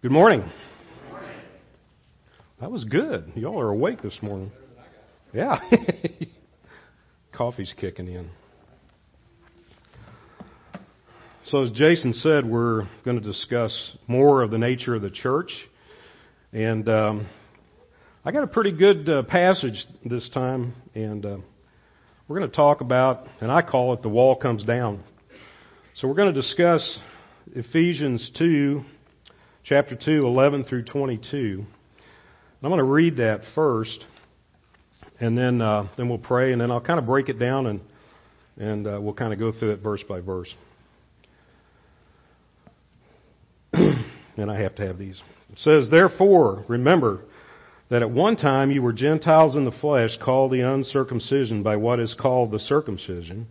Good morning. That was good. Y'all are awake this morning. Yeah. Coffee's kicking in. So, as Jason said, we're going to discuss more of the nature of the church. And um, I got a pretty good uh, passage this time. And uh, we're going to talk about, and I call it the wall comes down. So, we're going to discuss Ephesians 2, chapter 2, 11 through 22. I'm going to read that first, and then uh, then we'll pray, and then I'll kind of break it down, and and uh, we'll kind of go through it verse by verse. and I have to have these. It says, Therefore, remember that at one time you were Gentiles in the flesh, called the uncircumcision by what is called the circumcision,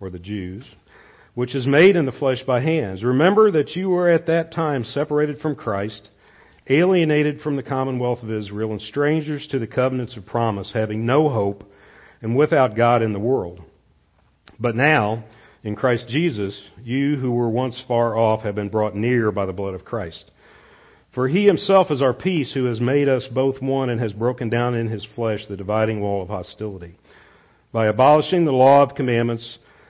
or the Jews, which is made in the flesh by hands. Remember that you were at that time separated from Christ alienated from the commonwealth of Israel, and strangers to the covenants of promise, having no hope, and without God in the world. But now, in Christ Jesus, you who were once far off have been brought near by the blood of Christ. For he himself is our peace, who has made us both one and has broken down in his flesh the dividing wall of hostility, by abolishing the law of commandments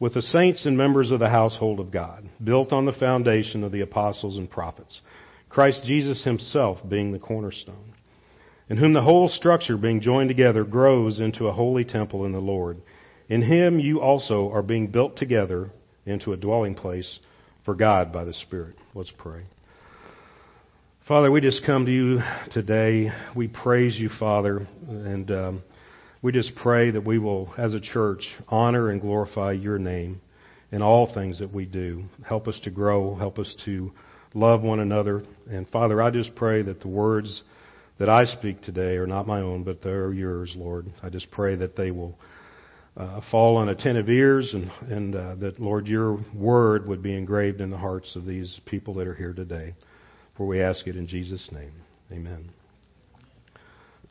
with the saints and members of the household of God, built on the foundation of the apostles and prophets, Christ Jesus himself being the cornerstone in whom the whole structure being joined together grows into a holy temple in the Lord. In him you also are being built together into a dwelling place for God by the Spirit. Let's pray. Father, we just come to you today. We praise you, Father, and um, we just pray that we will, as a church, honor and glorify your name in all things that we do. Help us to grow. Help us to love one another. And Father, I just pray that the words that I speak today are not my own, but they're yours, Lord. I just pray that they will uh, fall on attentive ears and, and uh, that, Lord, your word would be engraved in the hearts of these people that are here today. For we ask it in Jesus' name. Amen.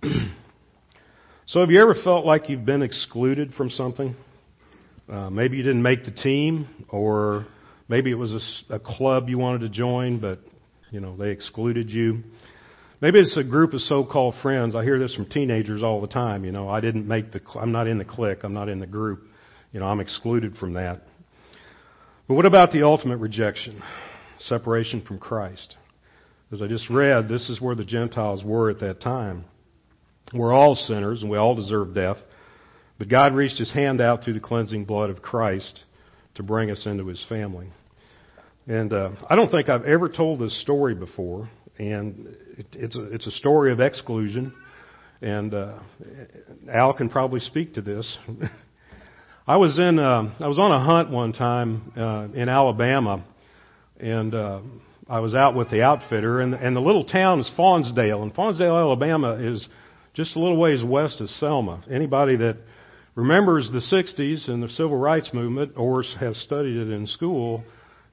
so, have you ever felt like you've been excluded from something? Uh, maybe you didn't make the team, or maybe it was a, a club you wanted to join, but you know they excluded you. Maybe it's a group of so-called friends. I hear this from teenagers all the time. You know, I didn't make the, I'm not in the clique. I'm not in the group. You know, I'm excluded from that. But what about the ultimate rejection? Separation from Christ. As I just read, this is where the Gentiles were at that time. We're all sinners and we all deserve death. But God reached His hand out through the cleansing blood of Christ to bring us into His family. And uh, I don't think I've ever told this story before, and it, it's a it's a story of exclusion. And uh, Al can probably speak to this. I was in uh, I was on a hunt one time uh, in Alabama, and uh, I was out with the outfitter, and and the little town is Faunsdale, and Faunsdale, Alabama, is just a little ways west of Selma. Anybody that remembers the '60s and the civil rights movement, or has studied it in school,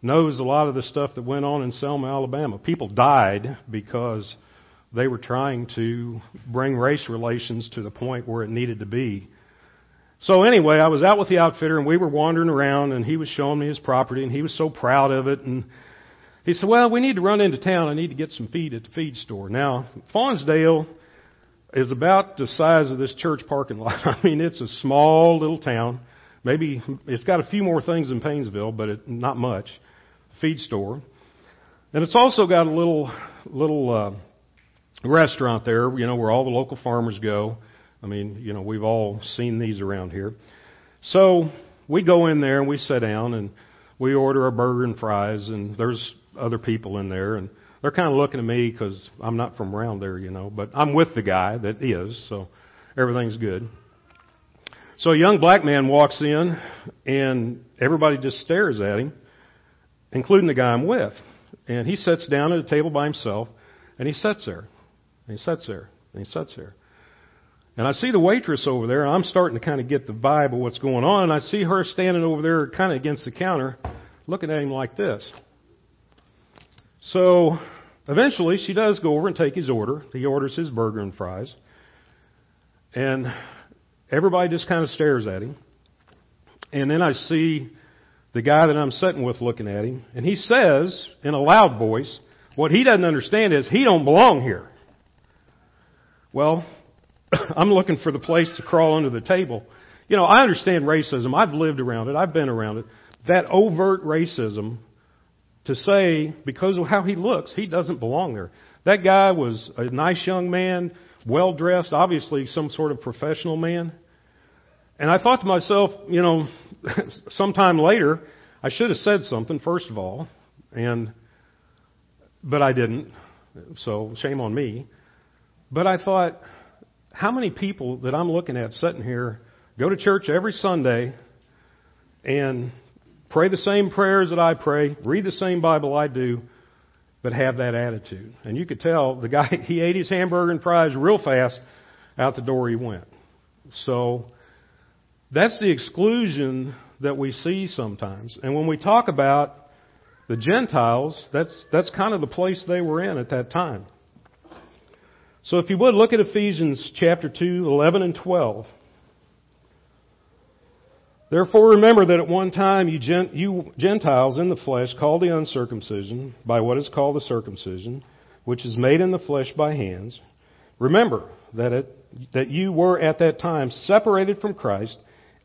knows a lot of the stuff that went on in Selma, Alabama. People died because they were trying to bring race relations to the point where it needed to be. So anyway, I was out with the outfitter and we were wandering around and he was showing me his property and he was so proud of it and he said, well, we need to run into town. I need to get some feed at the feed store. Now, Faunsdale is about the size of this church parking lot. I mean, it's a small little town. Maybe it's got a few more things than Paynesville, but it, not much feed store. And it's also got a little little uh, restaurant there, you know, where all the local farmers go. I mean, you know, we've all seen these around here. So we go in there and we sit down and we order a burger and fries, and there's other people in there, and they're kind of looking at me because I'm not from around there, you know, but I'm with the guy that is, so everything's good. So a young black man walks in, and everybody just stares at him including the guy I'm with. And he sits down at a table by himself, and he sits there, and he sits there, and he sits there. And I see the waitress over there, and I'm starting to kind of get the vibe of what's going on, and I see her standing over there kind of against the counter, looking at him like this. So eventually she does go over and take his order. He orders his burger and fries. And everybody just kind of stares at him. And then I see the guy that I'm sitting with looking at him, and he says in a loud voice, what he doesn't understand is he don't belong here. Well, I'm looking for the place to crawl under the table. You know, I understand racism. I've lived around it. I've been around it. That overt racism to say because of how he looks, he doesn't belong there. That guy was a nice young man, well dressed, obviously some sort of professional man. And I thought to myself, you know, sometime later, I should have said something first of all, and but I didn't. So shame on me. But I thought, how many people that I'm looking at sitting here go to church every Sunday and pray the same prayers that I pray, read the same Bible I do, but have that attitude. And you could tell the guy, he ate his hamburger and fries real fast, out the door he went. So, that's the exclusion that we see sometimes. And when we talk about the Gentiles, that's, that's kind of the place they were in at that time. So if you would, look at Ephesians chapter 2, 11 and 12. Therefore remember that at one time you, Gentiles in the flesh called the uncircumcision by what is called the circumcision, which is made in the flesh by hands. Remember that, it, that you were at that time separated from Christ,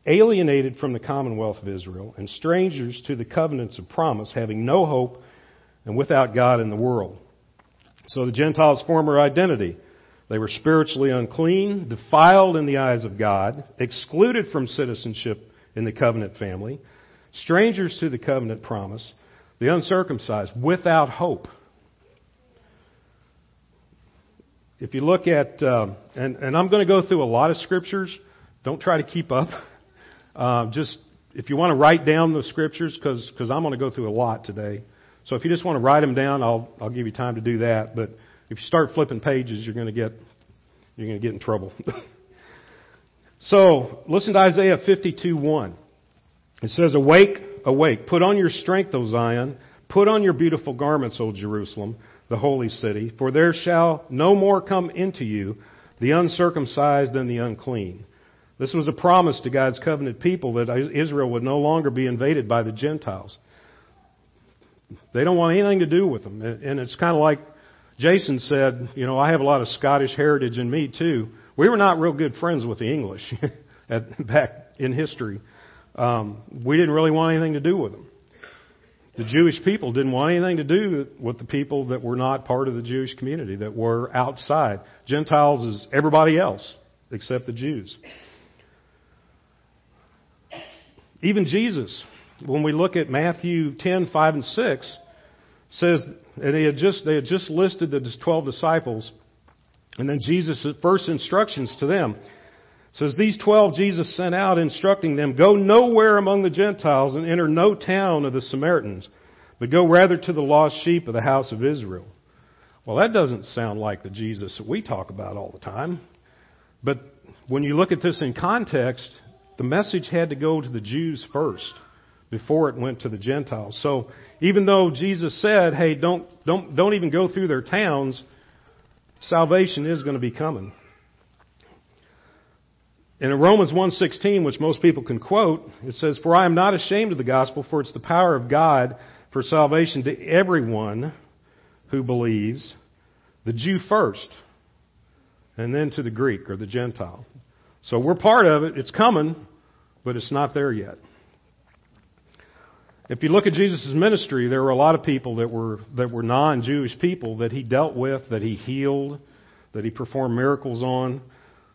alienated from the commonwealth of Israel, and strangers to the covenants of promise, having no hope and without God in the world. So the Gentiles' former identity they were spiritually unclean, defiled in the eyes of God, excluded from citizenship in the covenant family, strangers to the covenant promise, the uncircumcised, without hope. If you look at, uh, and, and I'm going to go through a lot of scriptures. Don't try to keep up. Uh, just if you want to write down the scriptures, because I'm going to go through a lot today. So if you just want to write them down, I'll I'll give you time to do that. But if you start flipping pages, you're going to get you're going to get in trouble. so listen to Isaiah 52:1. It says, "Awake, awake! Put on your strength, O Zion! Put on your beautiful garments, O Jerusalem, the holy city. For there shall no more come into you the uncircumcised and the unclean." This was a promise to God's covenant people that Israel would no longer be invaded by the Gentiles. They don't want anything to do with them. And it's kind of like Jason said, you know, I have a lot of Scottish heritage in me too. We were not real good friends with the English at, back in history. Um, we didn't really want anything to do with them. The Jewish people didn't want anything to do with the people that were not part of the Jewish community, that were outside. Gentiles is everybody else except the Jews. Even Jesus, when we look at Matthew 10, 5, and 6, says, and they had just, they had just listed the 12 disciples, and then Jesus' first instructions to them says, These 12 Jesus sent out, instructing them, Go nowhere among the Gentiles and enter no town of the Samaritans, but go rather to the lost sheep of the house of Israel. Well, that doesn't sound like the Jesus that we talk about all the time. But when you look at this in context, the message had to go to the Jews first before it went to the Gentiles. So even though Jesus said, hey, don't, don't, don't even go through their towns, salvation is going to be coming. And in Romans 1:16, which most people can quote, it says, "For I am not ashamed of the gospel, for it's the power of God for salvation to everyone who believes, the Jew first, and then to the Greek or the Gentile." So we're part of it. It's coming, but it's not there yet. If you look at Jesus' ministry, there were a lot of people that were, that were non Jewish people that he dealt with, that he healed, that he performed miracles on.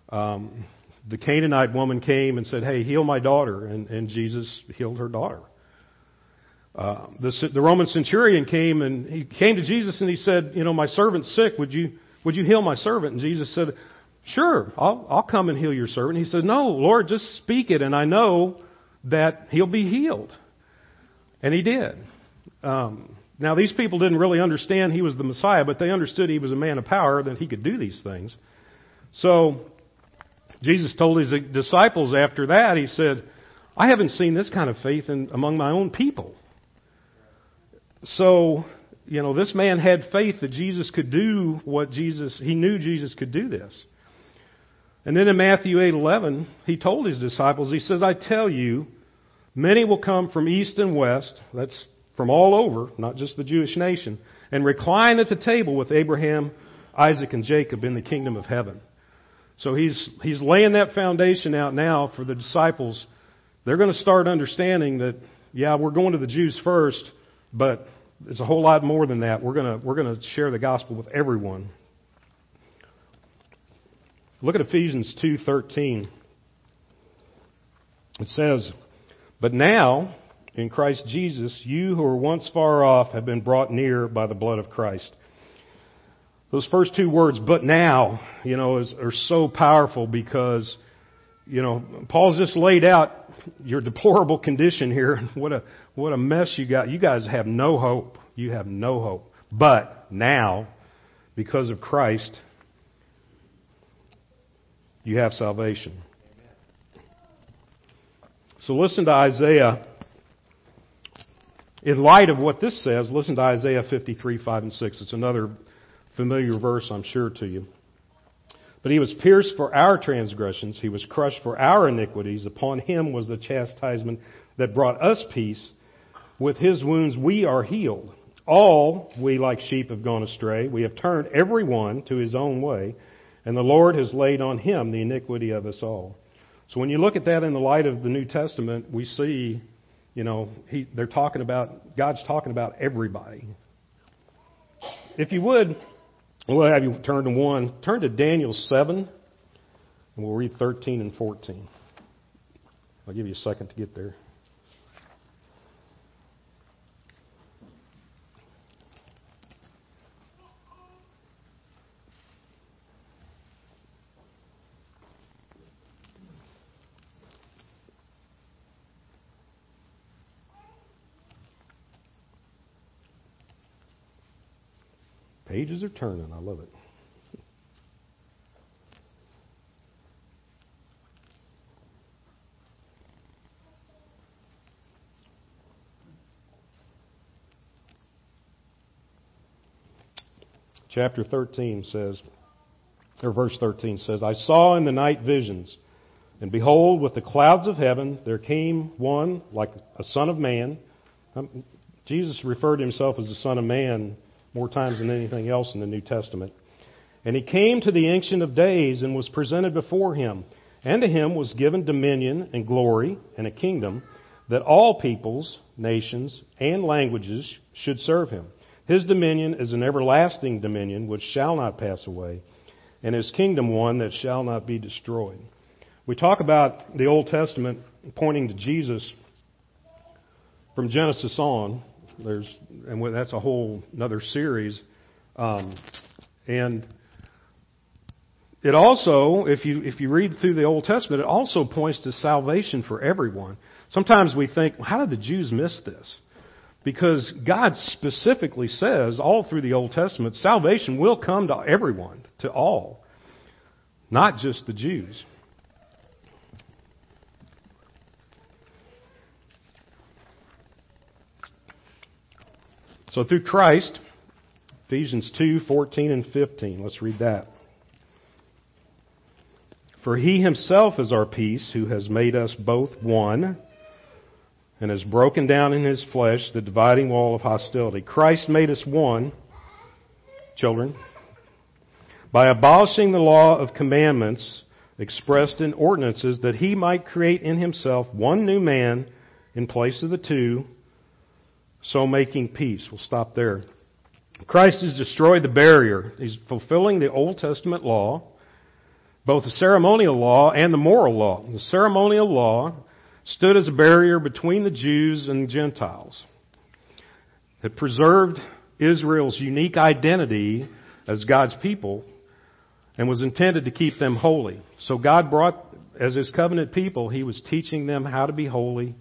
Um, the Canaanite woman came and said, Hey, heal my daughter. And, and Jesus healed her daughter. Uh, the, the Roman centurion came and he came to Jesus and he said, You know, my servant's sick. Would you, would you heal my servant? And Jesus said, Sure, I'll, I'll come and heal your servant. He said, No, Lord, just speak it and I know that he'll be healed. And he did. Um, now, these people didn't really understand he was the Messiah, but they understood he was a man of power, that he could do these things. So, Jesus told his disciples after that, he said, I haven't seen this kind of faith in, among my own people. So, you know, this man had faith that Jesus could do what Jesus, he knew Jesus could do this. And then in Matthew 8:11, he told his disciples, he says, "I tell you, many will come from east and west, that's from all over, not just the Jewish nation, and recline at the table with Abraham, Isaac, and Jacob in the kingdom of heaven." So he's he's laying that foundation out now for the disciples. They're going to start understanding that yeah, we're going to the Jews first, but it's a whole lot more than that. We're going to we're going to share the gospel with everyone. Look at Ephesians 2:13. It says, "But now in Christ Jesus, you who were once far off have been brought near by the blood of Christ." Those first two words, "but now," you know, is, are so powerful because you know, Paul's just laid out your deplorable condition here. What a what a mess you got. You guys have no hope. You have no hope. But now, because of Christ, you have salvation. So listen to Isaiah. In light of what this says, listen to Isaiah 53, 5 and 6. It's another familiar verse, I'm sure, to you. But he was pierced for our transgressions, he was crushed for our iniquities. Upon him was the chastisement that brought us peace. With his wounds we are healed. All we like sheep have gone astray. We have turned every one to his own way and the Lord has laid on him the iniquity of us all. So when you look at that in the light of the New Testament, we see, you know, he, they're talking about, God's talking about everybody. If you would, we'll have you turn to one. Turn to Daniel 7, and we'll read 13 and 14. I'll give you a second to get there. Pages are turning. I love it. Chapter 13 says, or verse 13 says, I saw in the night visions, and behold, with the clouds of heaven there came one like a son of man. Um, Jesus referred to himself as the Son of Man more times than anything else in the New Testament. And he came to the Ancient of Days and was presented before him. And to him was given dominion and glory and a kingdom that all peoples, nations, and languages should serve him. His dominion is an everlasting dominion which shall not pass away, and his kingdom one that shall not be destroyed. We talk about the Old Testament pointing to Jesus from Genesis on, there's, and that's a whole another series. Um, and it also, if you if you read through the Old Testament, it also points to salvation for everyone. Sometimes we think, well, how did the Jews miss this? Because God specifically says all through the Old Testament, salvation will come to everyone, to all, not just the Jews. So through Christ, Ephesians 2, 14 and 15. Let's read that. For he himself is our peace, who has made us both one, and has broken down in his flesh the dividing wall of hostility. Christ made us one, children, by abolishing the law of commandments expressed in ordinances, that he might create in himself one new man in place of the two so making peace. We'll stop there. Christ has destroyed the barrier. He's fulfilling the Old Testament law, both the ceremonial law and the moral law. The ceremonial law stood as a barrier between the Jews and the Gentiles. It preserved Israel's unique identity as God's people and was intended to keep them holy. So God brought, as His covenant people, He was teaching them how to be holy,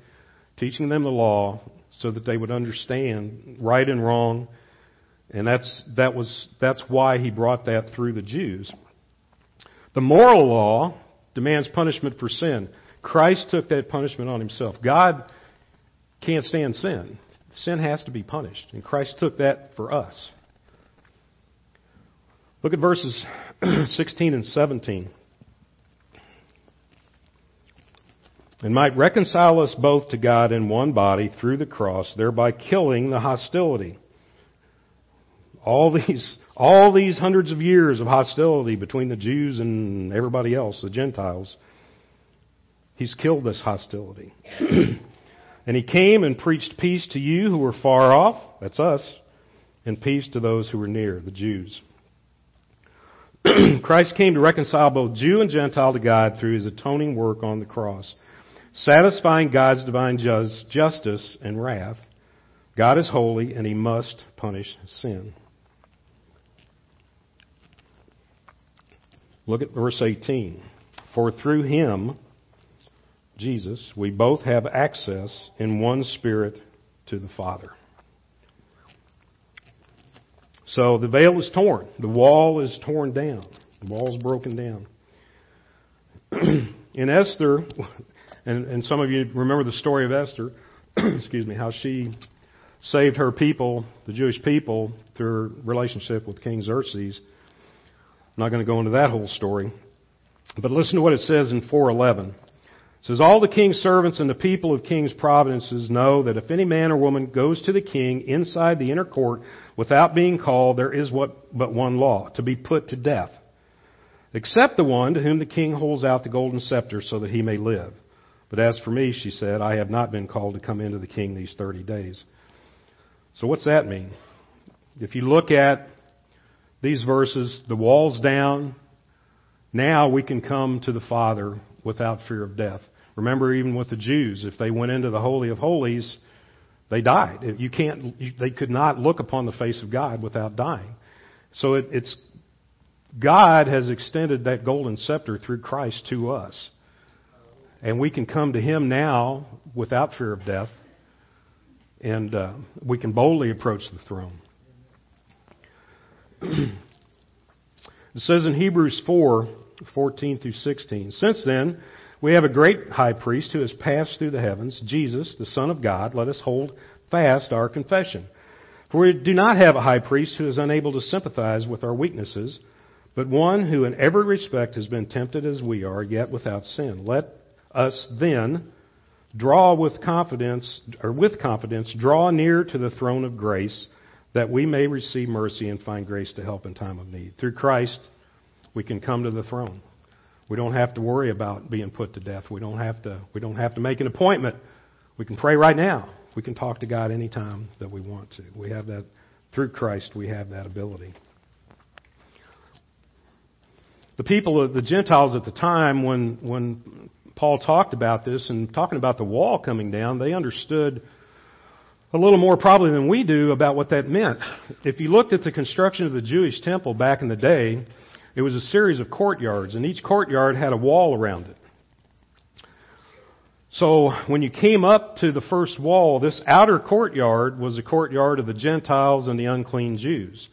teaching them the law, so that they would understand right and wrong. And that's, that was, that's why he brought that through the Jews. The moral law demands punishment for sin. Christ took that punishment on himself. God can't stand sin. Sin has to be punished, and Christ took that for us. Look at verses 16 and 17. And might reconcile us both to God in one body through the cross, thereby killing the hostility. All these, all these hundreds of years of hostility between the Jews and everybody else, the Gentiles, He's killed this hostility. and He came and preached peace to you who were far off, that's us, and peace to those who were near, the Jews. Christ came to reconcile both Jew and Gentile to God through His atoning work on the cross, satisfying God's divine justice and wrath. God is holy and He must punish sin. Look at verse 18. For through him, Jesus, we both have access in one spirit to the Father. So the veil is torn. The wall is torn down. The wall is broken down. in Esther, and, and some of you remember the story of Esther, excuse me, how she saved her people, the Jewish people, through her relationship with King Xerxes. I'm not going to go into that whole story. But listen to what it says in 411. It says, All the king's servants and the people of king's provinces know that if any man or woman goes to the king inside the inner court without being called, there is what, but one law, to be put to death. Except the one to whom the king holds out the golden scepter so that he may live. But as for me, she said, I have not been called to come into the king these 30 days. So what's that mean? If you look at these verses, the wall's down. Now we can come to the Father without fear of death. Remember, even with the Jews, if they went into the Holy of Holies, they died. You can't, they could not look upon the face of God without dying. So it, it's, God has extended that golden scepter through Christ to us. And we can come to Him now without fear of death. And uh, we can boldly approach the throne. it says in Hebrews 4 14 through 16. Since then, we have a great high priest who has passed through the heavens, Jesus, the Son of God. Let us hold fast our confession. For we do not have a high priest who is unable to sympathize with our weaknesses, but one who in every respect has been tempted as we are, yet without sin. Let us then draw with confidence, or with confidence, draw near to the throne of grace that we may receive mercy and find grace to help in time of need. Through Christ, we can come to the throne. We don't have to worry about being put to death. We don't have to, we don't have to make an appointment. We can pray right now. We can talk to God anytime that we want to. We have that, through Christ, we have that ability. The people, the Gentiles at the time, when, when Paul talked about this and talking about the wall coming down, they understood a little more probably than we do about what that meant. If you looked at the construction of the Jewish temple back in the day, it was a series of courtyards, and each courtyard had a wall around it. So when you came up to the first wall, this outer courtyard was the courtyard of the Gentiles and the unclean Jews.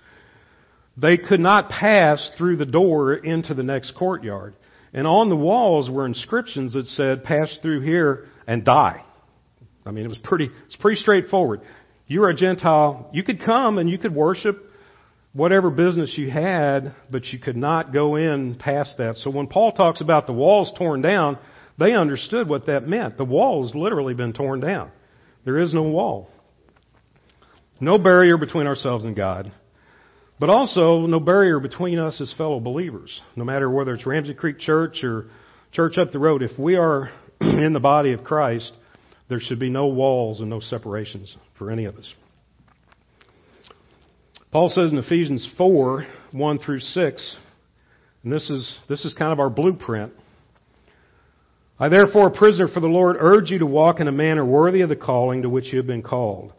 They could not pass through the door into the next courtyard. And on the walls were inscriptions that said, pass through here and die. I mean, it was pretty, it's pretty straightforward. You were a Gentile. You could come and you could worship whatever business you had, but you could not go in past that. So when Paul talks about the walls torn down, they understood what that meant. The wall has literally been torn down. There is no wall. No barrier between ourselves and God. But also no barrier between us as fellow believers. No matter whether it's Ramsey Creek Church or church up the road, if we are in the body of Christ, there should be no walls and no separations for any of us. Paul says in Ephesians 4 1 through 6, and this is, this is kind of our blueprint. I therefore, prisoner for the Lord, urge you to walk in a manner worthy of the calling to which you have been called,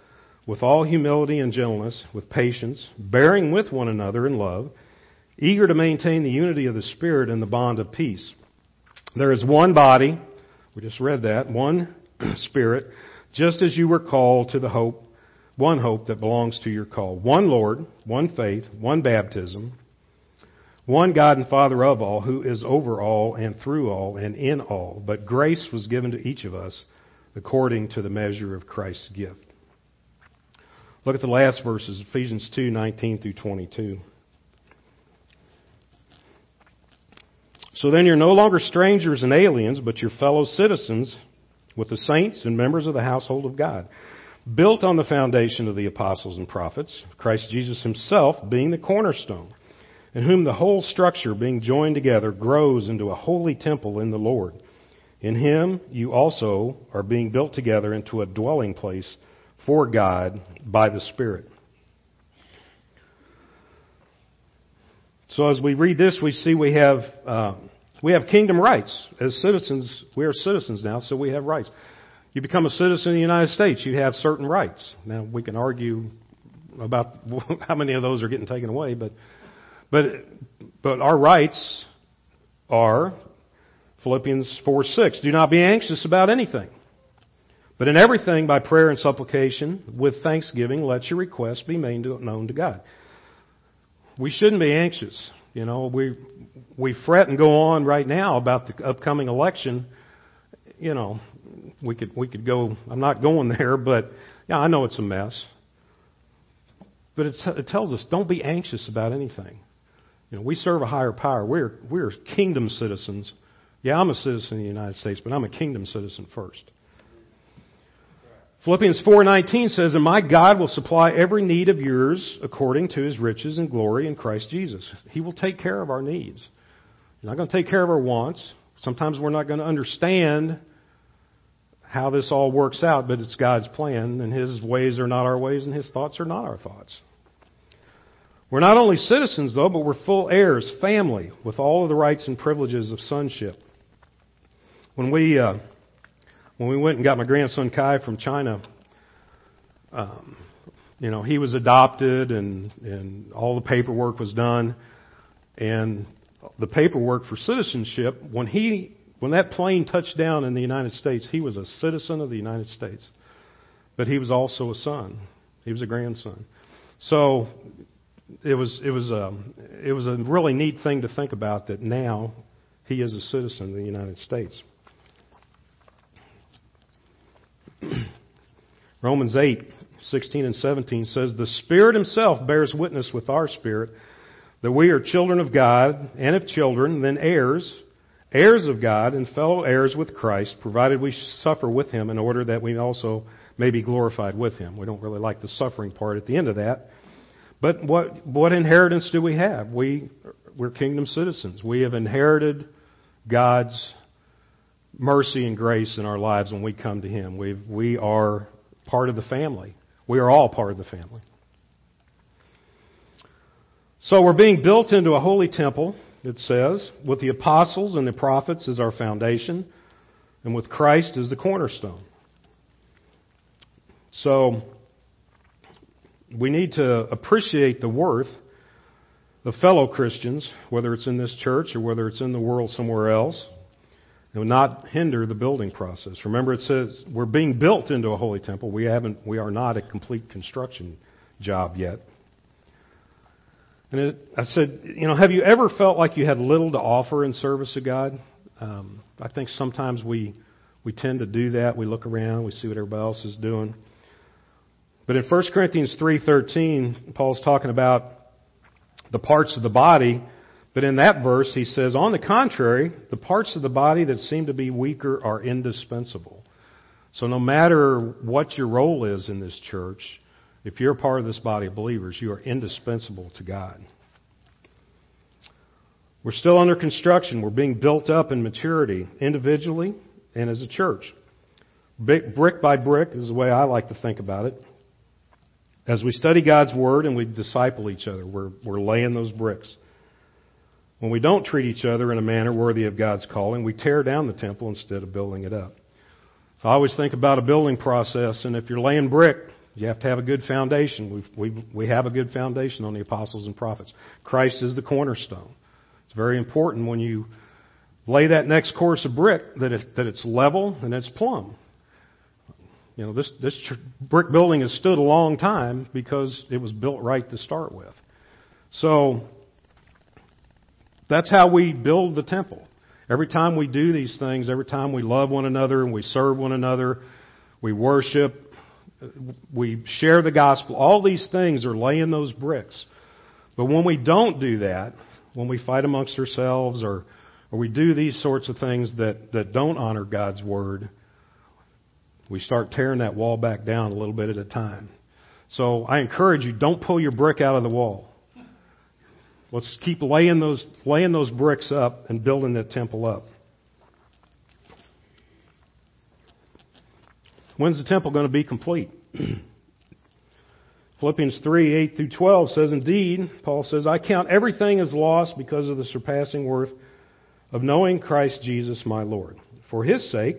with all humility and gentleness, with patience, bearing with one another in love, eager to maintain the unity of the Spirit and the bond of peace. There is one body, we just read that, one Spirit, just as you were called to the hope, one hope that belongs to your call. One Lord, one faith, one baptism, One God and Father of all, who is over all and through all and in all. But grace was given to each of us according to the measure of Christ's gift. Look at the last verses, Ephesians 2, 19 through 22. So then you're no longer strangers and aliens, but you're fellow citizens with the saints and members of the household of God, built on the foundation of the apostles and prophets, Christ Jesus himself being the cornerstone, in whom the whole structure being joined together grows into a holy temple in the Lord. In him you also are being built together into a dwelling place for God by the Spirit. So as we read this, we see we have uh, we have kingdom rights as citizens. We are citizens now, so we have rights. You become a citizen of the United States, you have certain rights. Now we can argue about how many of those are getting taken away, but but but our rights are Philippians four six. Do not be anxious about anything. But in everything, by prayer and supplication, with thanksgiving, let your requests be made known to God we shouldn't be anxious. You know, we we fret and go on right now about the upcoming election. You know, we could we could go. I'm not going there, but yeah, I know it's a mess. But it tells us don't be anxious about anything. You know, we serve a higher power. We're we're kingdom citizens. Yeah, I'm a citizen of the United States, but I'm a kingdom citizen first. Philippians 4:19 says, "And my God will supply every need of yours according to his riches and glory in Christ Jesus." He will take care of our needs. He's not going to take care of our wants. Sometimes we're not going to understand how this all works out, but it's God's plan, and his ways are not our ways, and his thoughts are not our thoughts. We're not only citizens, though, but we're full heirs, family, with all of the rights and privileges of sonship. When we uh, when we went and got my grandson Kai from China, um, you know, he was adopted and, and all the paperwork was done. And the paperwork for citizenship, when he, when that plane touched down in the United States, he was a citizen of the United States. But he was also a son. He was a grandson. So it was, it was a, it was a really neat thing to think about that now he is a citizen of the United States. Romans 8, 16 and 17 says, The Spirit Himself bears witness with our spirit that we are children of God, and if children, then heirs, heirs of God, and fellow heirs with Christ, provided we suffer with Him in order that we also may be glorified with Him. We don't really like the suffering part at the end of that. But what, what inheritance do we have? We, we're kingdom citizens. We have inherited God's mercy and grace in our lives when we come to Him. we we are part of the family. We are all part of the family. So we're being built into a holy temple, it says, with the apostles and the prophets as our foundation, and with Christ as the cornerstone. So we need to appreciate the worth of fellow Christians, whether it's in this church or whether it's in the world somewhere else. It will not hinder the building process. Remember, it says we're being built into a holy temple. We haven't, we are not a complete construction job yet. And it, I said, you know, have you ever felt like you had little to offer in service of God? Um, I think sometimes we we tend to do that. We look around, we see what everybody else is doing. But in 1 Corinthians 3:13, Paul's talking about the parts of the body but in that verse, he says, on the contrary, the parts of the body that seem to be weaker are indispensable. So no matter what your role is in this church, if you're part of this body of believers, you are indispensable to God. We're still under construction. We're being built up in maturity, individually and as a church. Brick by brick is the way I like to think about it. As we study God's Word and we disciple each other, we're, we're laying those bricks. When we don't treat each other in a manner worthy of God's calling, we tear down the temple instead of building it up. So I always think about a building process, and if you're laying brick, you have to have a good foundation. We've, we've, we have a good foundation on the apostles and prophets. Christ is the cornerstone. It's very important when you lay that next course of brick that, it, that it's level and it's plumb. You know, this, this brick building has stood a long time because it was built right to start with. So, That's how we build the temple. Every time we do these things, every time we love one another and we serve one another, we worship, we share the gospel, all these things are laying those bricks. But when we don't do that, when we fight amongst ourselves or, or we do these sorts of things that, that don't honor God's word, we start tearing that wall back down a little bit at a time. So I encourage you, don't pull your brick out of the wall. Let's keep laying those, laying those bricks up and building that temple up. When's the temple going to be complete? Philippians 3, 8 through 12 says, Indeed, Paul says, I count everything as lost because of the surpassing worth of knowing Christ Jesus my Lord. For his sake,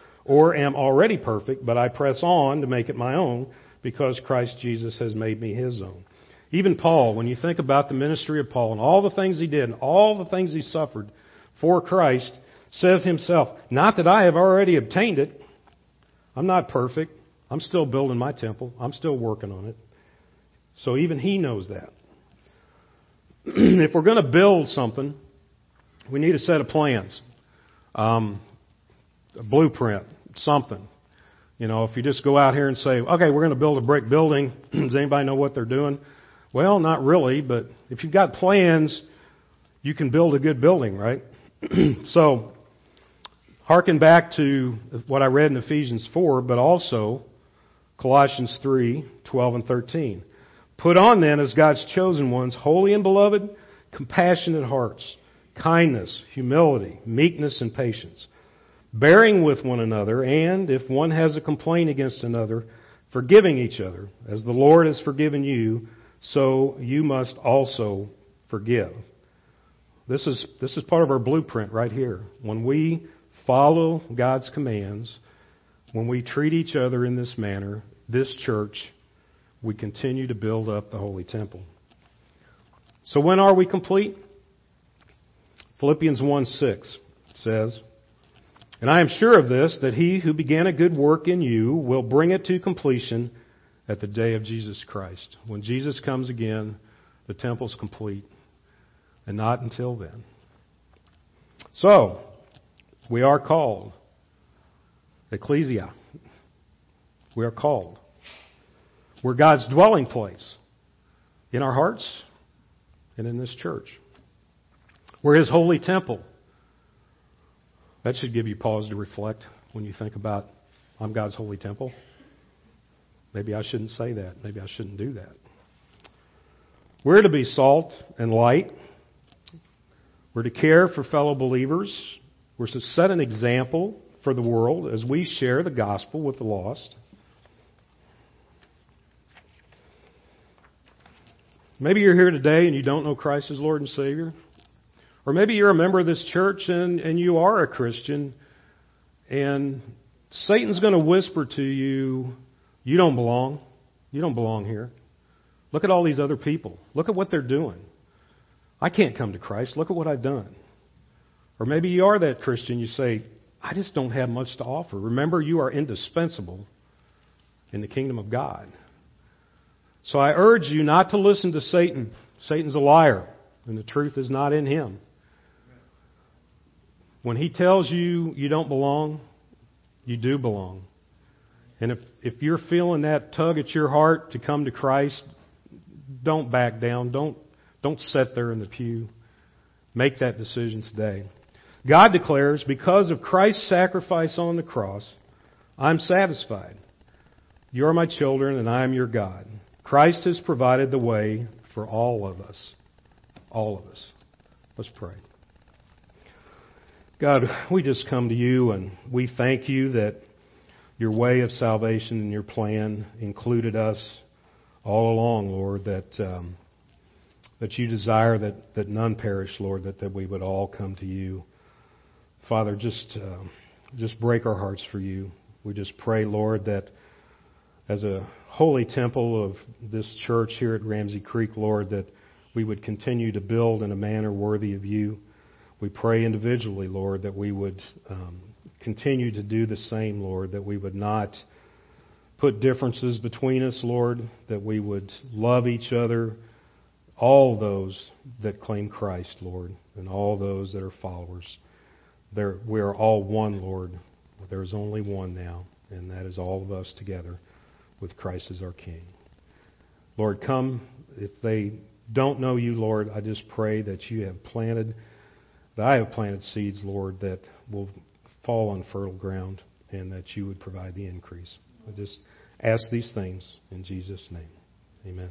or am already perfect, but I press on to make it my own because Christ Jesus has made me his own. Even Paul, when you think about the ministry of Paul and all the things he did and all the things he suffered for Christ, says himself, Not that I have already obtained it. I'm not perfect. I'm still building my temple. I'm still working on it. So even he knows that. if we're going to build something, we need a set of plans, um, a blueprint, something. You know, if you just go out here and say, okay, we're going to build a brick building, does anybody know what they're doing? Well, not really, but if you've got plans, you can build a good building, right? so, harken back to what I read in Ephesians 4, but also Colossians 3, 12 and 13. Put on then as God's chosen ones, holy and beloved, compassionate hearts, kindness, humility, meekness, and patience bearing with one another, and if one has a complaint against another, forgiving each other. As the Lord has forgiven you, so you must also forgive. This is, this is part of our blueprint right here. When we follow God's commands, when we treat each other in this manner, this church, we continue to build up the Holy Temple. So when are we complete? Philippians 1 6 says, and I am sure of this, that he who began a good work in you will bring it to completion at the day of Jesus Christ. When Jesus comes again, the temple's complete, and not until then. So, we are called. Ecclesia. We are called. We're God's dwelling place in our hearts and in this church. We're His holy temple that should give you pause to reflect when you think about, I'm God's holy temple. Maybe I shouldn't say that. Maybe I shouldn't do that. We're to be salt and light. We're to care for fellow believers. We're to set an example for the world as we share the gospel with the lost. Maybe you're here today and you don't know Christ as Lord and Savior. Or maybe you're a member of this church and, and you are a Christian, and Satan's going to whisper to you, You don't belong. You don't belong here. Look at all these other people. Look at what they're doing. I can't come to Christ. Look at what I've done. Or maybe you are that Christian. You say, I just don't have much to offer. Remember, you are indispensable in the kingdom of God. So I urge you not to listen to Satan. Satan's a liar, and the truth is not in him. When he tells you you don't belong, you do belong. And if, if you're feeling that tug at your heart to come to Christ, don't back down. Don't, don't sit there in the pew. Make that decision today. God declares, because of Christ's sacrifice on the cross, I'm satisfied. You are my children, and I am your God. Christ has provided the way for all of us. All of us. Let's pray. God, we just come to you and we thank you that your way of salvation and your plan included us all along, Lord, that, um, that you desire that, that none perish, Lord, that, that we would all come to you. Father, just, uh, just break our hearts for you. We just pray, Lord, that as a holy temple of this church here at Ramsey Creek, Lord, that we would continue to build in a manner worthy of you. We pray individually, Lord, that we would um, continue to do the same, Lord, that we would not put differences between us, Lord, that we would love each other, all those that claim Christ, Lord, and all those that are followers. There, we are all one, Lord. There is only one now, and that is all of us together with Christ as our King. Lord, come. If they don't know you, Lord, I just pray that you have planted, that I have planted seeds, Lord, that will fall on fertile ground and that you would provide the increase. I just ask these things in Jesus' name. Amen.